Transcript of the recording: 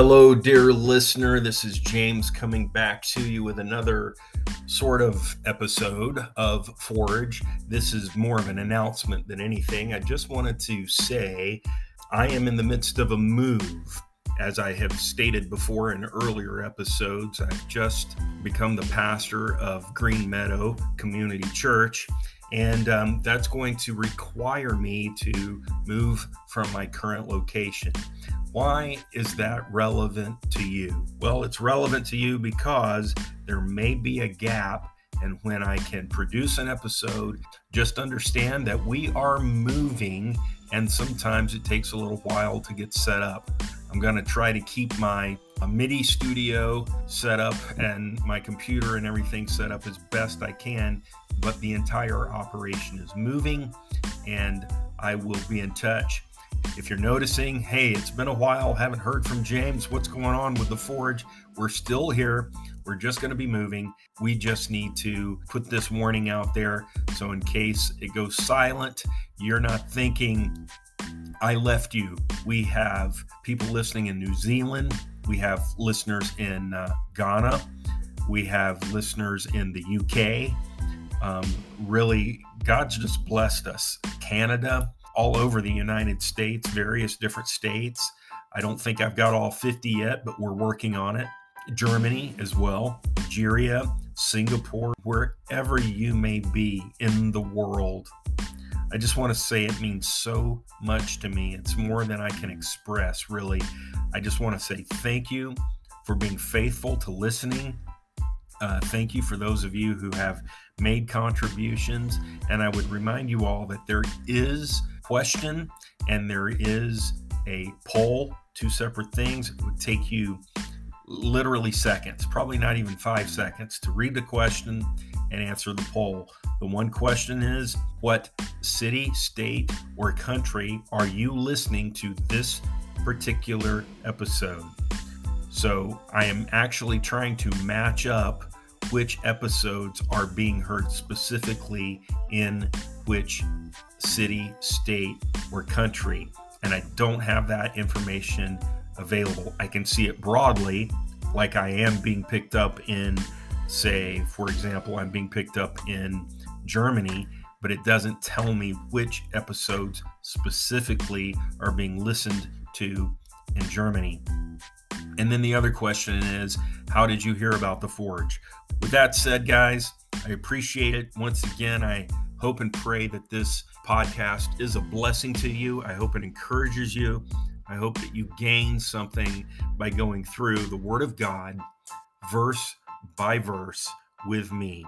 Hello, dear listener. This is James coming back to you with another sort of episode of Forge. This is more of an announcement than anything. I just wanted to say I am in the midst of a move. As I have stated before in earlier episodes, I've just become the pastor of Green Meadow Community Church. And um, that's going to require me to move from my current location. Why is that relevant to you? Well, it's relevant to you because there may be a gap. And when I can produce an episode, just understand that we are moving, and sometimes it takes a little while to get set up. I'm going to try to keep my a MIDI studio set up and my computer and everything set up as best I can, but the entire operation is moving, and I will be in touch if you're noticing, hey, it's been a while, haven't heard from James, what's going on with the Forge? We're still here. We're just going to be moving. We just need to put this warning out there. So, in case it goes silent, you're not thinking, I left you. We have people listening in New Zealand. We have listeners in uh, Ghana. We have listeners in the UK. Um, really, God's just blessed us. Canada, all over the United States, various different states. I don't think I've got all 50 yet, but we're working on it. Germany as well, Nigeria, Singapore, wherever you may be in the world. I just want to say it means so much to me. It's more than I can express, really. I just want to say thank you for being faithful to listening. Uh, thank you for those of you who have made contributions. And I would remind you all that there is question and there is a poll, two separate things. It would take you literally seconds, probably not even five seconds, to read the question and answer the poll. The one question is What city, state, or country are you listening to this particular episode? So I am actually trying to match up which episodes are being heard specifically in which city, state, or country. And I don't have that information available. I can see it broadly, like I am being picked up in, say, for example, I'm being picked up in Germany, but it doesn't tell me which episodes specifically are being listened to in Germany. And then the other question is, how did you hear about the Forge? With that said, guys, I appreciate it. Once again, I hope and pray that this podcast is a blessing to you. I hope it encourages you. I hope that you gain something by going through the Word of God, verse by verse, with me.